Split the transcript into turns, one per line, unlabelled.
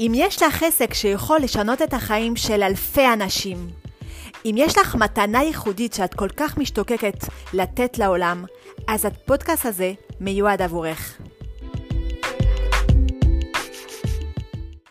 אם יש לך עסק שיכול לשנות את החיים של אלפי אנשים, אם יש לך מתנה ייחודית שאת כל כך משתוקקת לתת לעולם, אז הפודקאסט הזה מיועד עבורך.